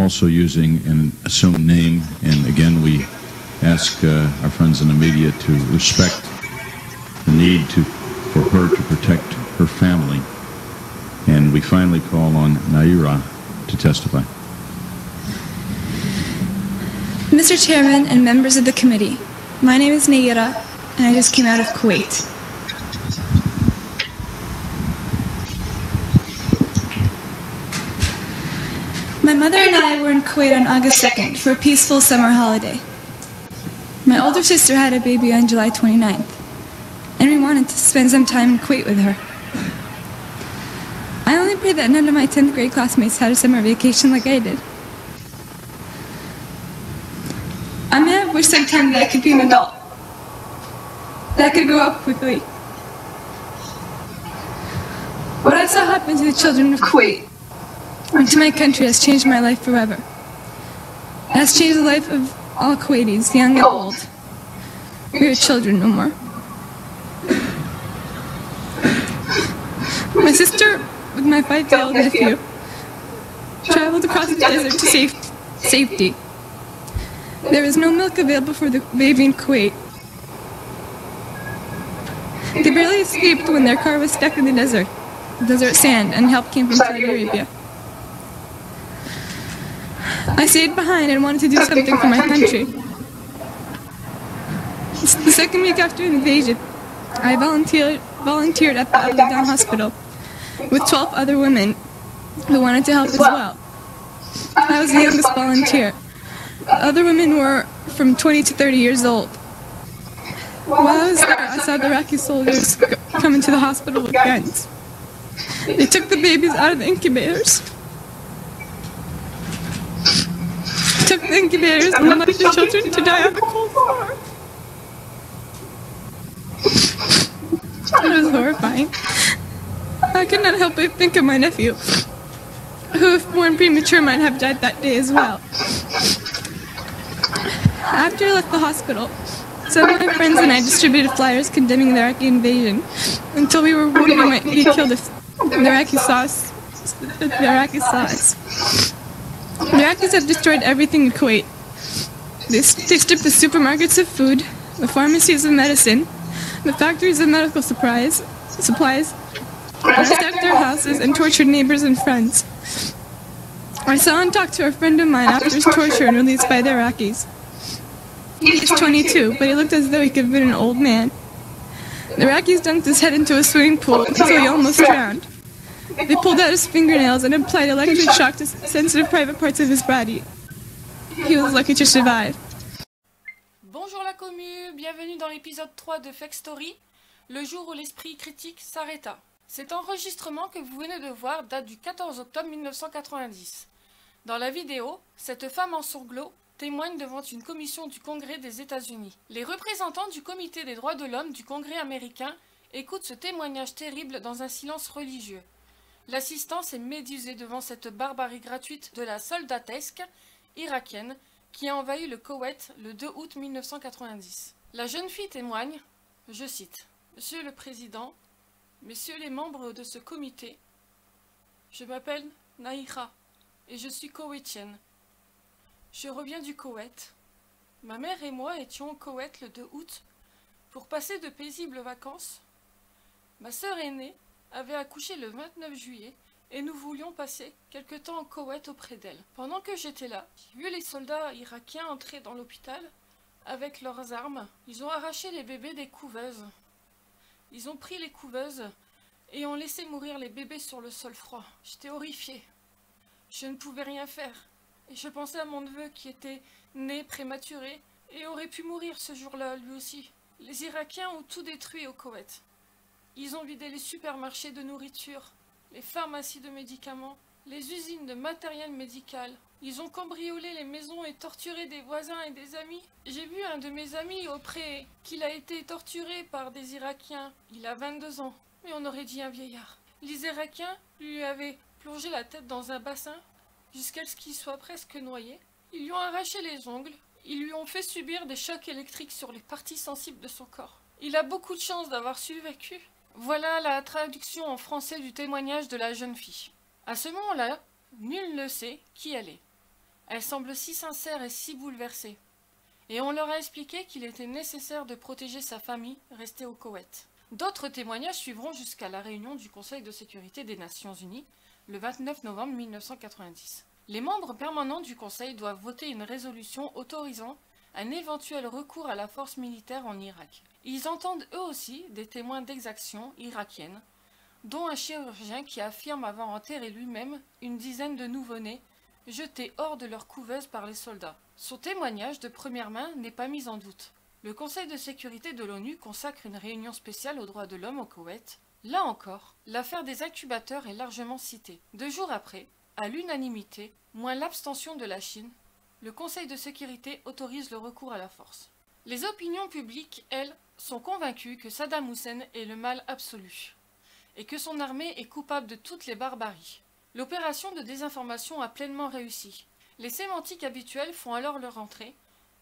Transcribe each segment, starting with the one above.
also using an assumed name. And again, we ask uh, our friends in the media to respect the need to, for her to protect her family. And we finally call on Naira to testify. Mr. Chairman and members of the committee, my name is Naira, and I just came out of Kuwait. My mother and I were in Kuwait on August 2nd for a peaceful summer holiday. My older sister had a baby on July 29th, and we wanted to spend some time in Kuwait with her. I only pray that none of my 10th grade classmates had a summer vacation like I did. I may have wished sometime that I could be an adult, that I could grow up quickly. What I saw happen to the children of Kuwait and to my country has changed my life forever. It has changed the life of all Kuwaitis, young and old. We are children no more. My sister, with my five-year-old nephew, traveled across the desert to safe, safety. There is no milk available for the baby in Kuwait. They barely escaped when their car was stuck in the desert, desert sand, and help came from Saudi Arabia. I stayed behind and wanted to do something for my country. The second week after the invasion, I volunteered, volunteered at the Al Hospital with 12 other women who wanted to help as well. I was the youngest volunteer. Other women were from 20 to 30 years old. While I was there, I saw the Iraqi soldiers come into the hospital with guns. They took the babies out of the incubators. The incubators and left the children to die on the cold floor. It was horrifying. I could not help but think of my nephew, who, if born premature, might have died that day as well. After I left the hospital, some of my friends and I distributed flyers condemning the Iraqi invasion until we were worried we might be killed if the Iraqi sauce, the Iraqi sauce. The Iraqis have destroyed everything in Kuwait. They, they stripped the supermarkets of food, the pharmacies of medicine, the factories of medical supplies, supplies, ransacked their houses, and tortured neighbors and friends. I saw and talked to a friend of mine after his torture and released by the Iraqis. He's 22, but he looked as though he could have been an old man. The Iraqis dunked his head into a swimming pool until he almost drowned. They pulled out his fingernails and applied electric shock to sensitive private parts of his body. He was lucky to survive. Bonjour la commu, bienvenue dans l'épisode 3 de Fake Story, le jour où l'esprit critique s'arrêta. Cet enregistrement que vous venez de voir date du 14 octobre 1990. Dans la vidéo, cette femme en sanglots témoigne devant une commission du Congrès des États-Unis. Les représentants du Comité des droits de l'homme du Congrès américain écoutent ce témoignage terrible dans un silence religieux. L'assistance est médusée devant cette barbarie gratuite de la soldatesque irakienne qui a envahi le Koweït le 2 août 1990. La jeune fille témoigne, je cite, Monsieur le Président, Messieurs les membres de ce comité, je m'appelle Naïra et je suis koweïtienne. Je reviens du Koweït. Ma mère et moi étions au Koweït le 2 août pour passer de paisibles vacances. Ma sœur aînée avait accouché le 29 juillet et nous voulions passer quelque temps au Koweït auprès d'elle. Pendant que j'étais là, j'ai vu les soldats irakiens entrer dans l'hôpital avec leurs armes. Ils ont arraché les bébés des couveuses. Ils ont pris les couveuses et ont laissé mourir les bébés sur le sol froid. J'étais horrifiée. Je ne pouvais rien faire. Et je pensais à mon neveu qui était né prématuré et aurait pu mourir ce jour-là lui aussi. Les Irakiens ont tout détruit au Koweït. Ils ont vidé les supermarchés de nourriture, les pharmacies de médicaments, les usines de matériel médical. Ils ont cambriolé les maisons et torturé des voisins et des amis. J'ai vu un de mes amis auprès qu'il a été torturé par des Irakiens. Il a 22 ans, mais on aurait dit un vieillard. Les Irakiens lui avaient plongé la tête dans un bassin jusqu'à ce qu'il soit presque noyé. Ils lui ont arraché les ongles. Ils lui ont fait subir des chocs électriques sur les parties sensibles de son corps. Il a beaucoup de chance d'avoir survécu. Voilà la traduction en français du témoignage de la jeune fille. À ce moment-là, nul ne sait qui elle est. Elle semble si sincère et si bouleversée. Et on leur a expliqué qu'il était nécessaire de protéger sa famille restée au Koweït. D'autres témoignages suivront jusqu'à la réunion du Conseil de sécurité des Nations Unies le 29 novembre 1990. Les membres permanents du Conseil doivent voter une résolution autorisant un éventuel recours à la force militaire en Irak. Ils entendent eux aussi des témoins d'exactions irakiennes, dont un chirurgien qui affirme avoir enterré lui-même une dizaine de nouveau-nés jetés hors de leur couveuse par les soldats. Son témoignage de première main n'est pas mis en doute. Le Conseil de sécurité de l'ONU consacre une réunion spéciale aux droits de l'homme au Koweït. Là encore, l'affaire des incubateurs est largement citée. Deux jours après, à l'unanimité, moins l'abstention de la Chine, le Conseil de sécurité autorise le recours à la force. Les opinions publiques, elles, sont convaincues que Saddam Hussein est le mal absolu et que son armée est coupable de toutes les barbaries. L'opération de désinformation a pleinement réussi. Les sémantiques habituelles font alors leur entrée.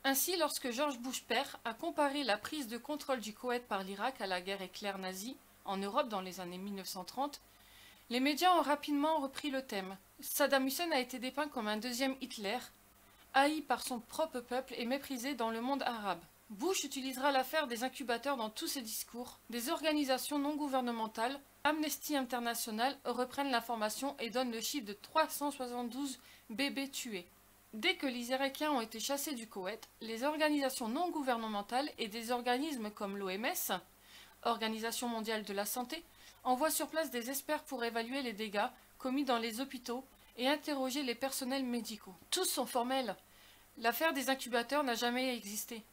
Ainsi, lorsque George Bush père a comparé la prise de contrôle du Koweït par l'Irak à la guerre éclair nazie en Europe dans les années 1930, les médias ont rapidement repris le thème. Saddam Hussein a été dépeint comme un deuxième Hitler, haï par son propre peuple et méprisé dans le monde arabe. Bush utilisera l'affaire des incubateurs dans tous ses discours. Des organisations non gouvernementales, Amnesty International, reprennent l'information et donnent le chiffre de 372 bébés tués. Dès que les Irakiens ont été chassés du Koweït, les organisations non gouvernementales et des organismes comme l'OMS, Organisation mondiale de la santé, envoient sur place des experts pour évaluer les dégâts commis dans les hôpitaux et interroger les personnels médicaux. Tous sont formels. L'affaire des incubateurs n'a jamais existé.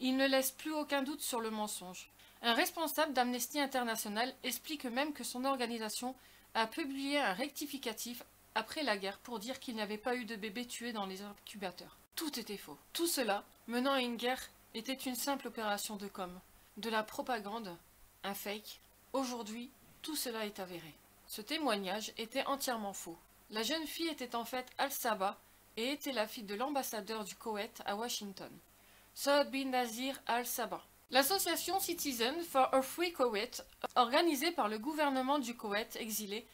Il ne laisse plus aucun doute sur le mensonge. Un responsable d'Amnesty International explique même que son organisation a publié un rectificatif après la guerre pour dire qu'il n'y avait pas eu de bébés tués dans les incubateurs. Tout était faux. Tout cela, menant à une guerre, était une simple opération de com. De la propagande, un fake. Aujourd'hui, tout cela est avéré. Ce témoignage était entièrement faux. La jeune fille était en fait Al-Saba et était la fille de l'ambassadeur du Koweït à Washington. Saad bin Nazir al-Sabah. L'association Citizen for a Free Koweït, organisée par le gouvernement du Koweït exilé,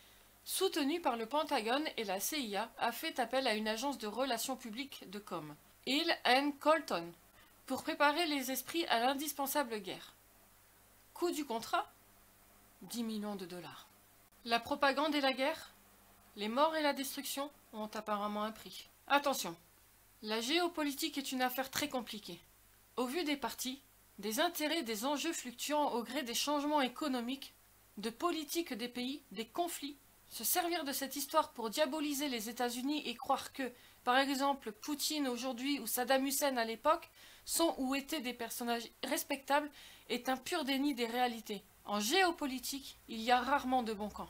soutenue par le Pentagone et la CIA, a fait appel à une agence de relations publiques de com, Hill and Colton, pour préparer les esprits à l'indispensable guerre. Coût du contrat? 10 millions de dollars. La propagande et la guerre? Les morts et la destruction? Ont apparemment un prix. Attention, la géopolitique est une affaire très compliquée. Au vu des partis, des intérêts, des enjeux fluctuants au gré des changements économiques, de politique des pays, des conflits, se servir de cette histoire pour diaboliser les États-Unis et croire que, par exemple, Poutine aujourd'hui ou Saddam Hussein à l'époque sont ou étaient des personnages respectables est un pur déni des réalités. En géopolitique, il y a rarement de bons camps.